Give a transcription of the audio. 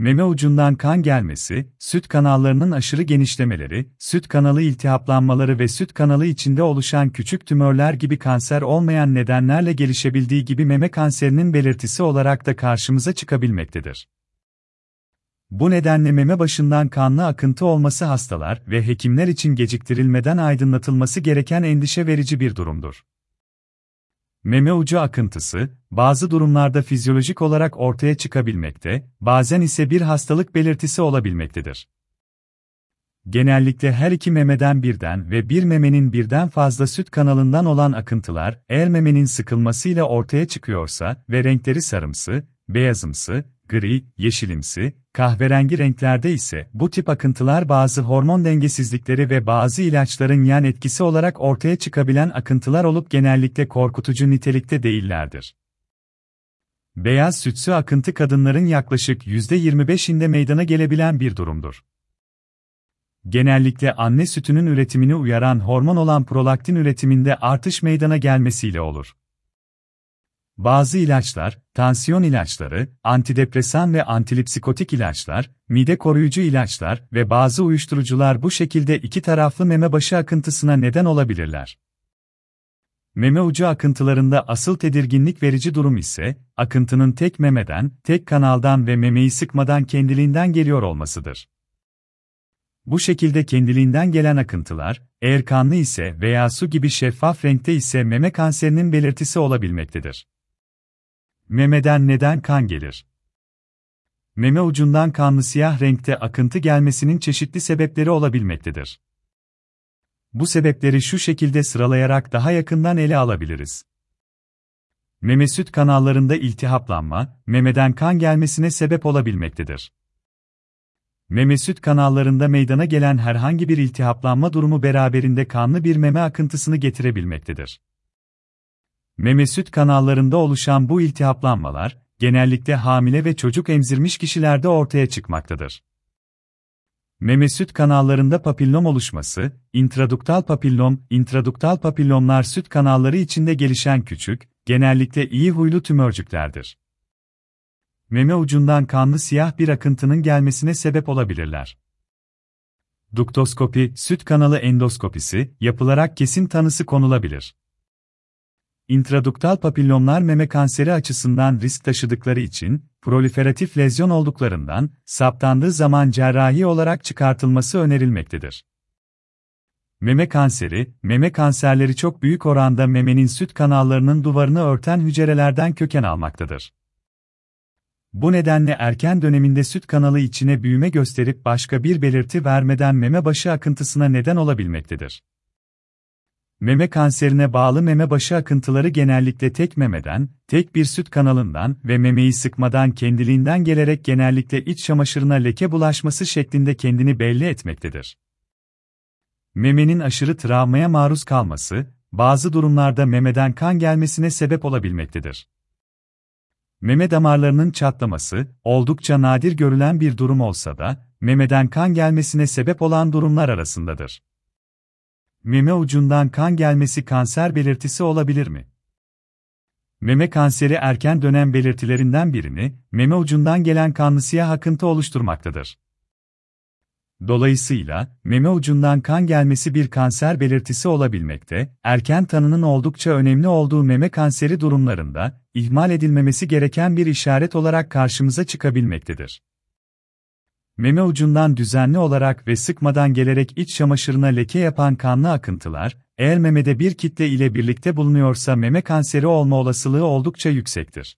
Meme ucundan kan gelmesi, süt kanallarının aşırı genişlemeleri, süt kanalı iltihaplanmaları ve süt kanalı içinde oluşan küçük tümörler gibi kanser olmayan nedenlerle gelişebildiği gibi meme kanserinin belirtisi olarak da karşımıza çıkabilmektedir. Bu nedenle meme başından kanlı akıntı olması hastalar ve hekimler için geciktirilmeden aydınlatılması gereken endişe verici bir durumdur. Meme ucu akıntısı, bazı durumlarda fizyolojik olarak ortaya çıkabilmekte, bazen ise bir hastalık belirtisi olabilmektedir. Genellikle her iki memeden birden ve bir memenin birden fazla süt kanalından olan akıntılar, eğer memenin sıkılmasıyla ortaya çıkıyorsa ve renkleri sarımsı, beyazımsı, gri, yeşilimsi, kahverengi renklerde ise bu tip akıntılar bazı hormon dengesizlikleri ve bazı ilaçların yan etkisi olarak ortaya çıkabilen akıntılar olup genellikle korkutucu nitelikte değillerdir. Beyaz sütsü akıntı kadınların yaklaşık %25'inde meydana gelebilen bir durumdur. Genellikle anne sütünün üretimini uyaran hormon olan prolaktin üretiminde artış meydana gelmesiyle olur. Bazı ilaçlar, tansiyon ilaçları, antidepresan ve antilipsikotik ilaçlar, mide koruyucu ilaçlar ve bazı uyuşturucular bu şekilde iki taraflı meme başı akıntısına neden olabilirler. Meme ucu akıntılarında asıl tedirginlik verici durum ise, akıntının tek memeden, tek kanaldan ve memeyi sıkmadan kendiliğinden geliyor olmasıdır. Bu şekilde kendiliğinden gelen akıntılar, eğer kanlı ise veya su gibi şeffaf renkte ise meme kanserinin belirtisi olabilmektedir. Memeden neden kan gelir? Meme ucundan kanlı siyah renkte akıntı gelmesinin çeşitli sebepleri olabilmektedir. Bu sebepleri şu şekilde sıralayarak daha yakından ele alabiliriz. Meme süt kanallarında iltihaplanma, memeden kan gelmesine sebep olabilmektedir. Meme süt kanallarında meydana gelen herhangi bir iltihaplanma durumu beraberinde kanlı bir meme akıntısını getirebilmektedir. Meme süt kanallarında oluşan bu iltihaplanmalar, genellikle hamile ve çocuk emzirmiş kişilerde ortaya çıkmaktadır. Meme süt kanallarında papillom oluşması, intraduktal papillom, intraduktal papillomlar süt kanalları içinde gelişen küçük, genellikle iyi huylu tümörcüklerdir. Meme ucundan kanlı siyah bir akıntının gelmesine sebep olabilirler. Duktoskopi, süt kanalı endoskopisi, yapılarak kesin tanısı konulabilir. İntraduktal papillomlar meme kanseri açısından risk taşıdıkları için, proliferatif lezyon olduklarından, saptandığı zaman cerrahi olarak çıkartılması önerilmektedir. Meme kanseri, meme kanserleri çok büyük oranda memenin süt kanallarının duvarını örten hücrelerden köken almaktadır. Bu nedenle erken döneminde süt kanalı içine büyüme gösterip başka bir belirti vermeden meme başı akıntısına neden olabilmektedir. Meme kanserine bağlı meme başı akıntıları genellikle tek memeden, tek bir süt kanalından ve memeyi sıkmadan kendiliğinden gelerek genellikle iç çamaşırına leke bulaşması şeklinde kendini belli etmektedir. Memenin aşırı travmaya maruz kalması, bazı durumlarda memeden kan gelmesine sebep olabilmektedir. Meme damarlarının çatlaması, oldukça nadir görülen bir durum olsa da, memeden kan gelmesine sebep olan durumlar arasındadır. Meme ucundan kan gelmesi kanser belirtisi olabilir mi? Meme kanseri erken dönem belirtilerinden birini, meme ucundan gelen kanlı siyah akıntı oluşturmaktadır. Dolayısıyla, meme ucundan kan gelmesi bir kanser belirtisi olabilmekte, erken tanının oldukça önemli olduğu meme kanseri durumlarında, ihmal edilmemesi gereken bir işaret olarak karşımıza çıkabilmektedir. Meme ucundan düzenli olarak ve sıkmadan gelerek iç çamaşırına leke yapan kanlı akıntılar, eğer memede bir kitle ile birlikte bulunuyorsa meme kanseri olma olasılığı oldukça yüksektir.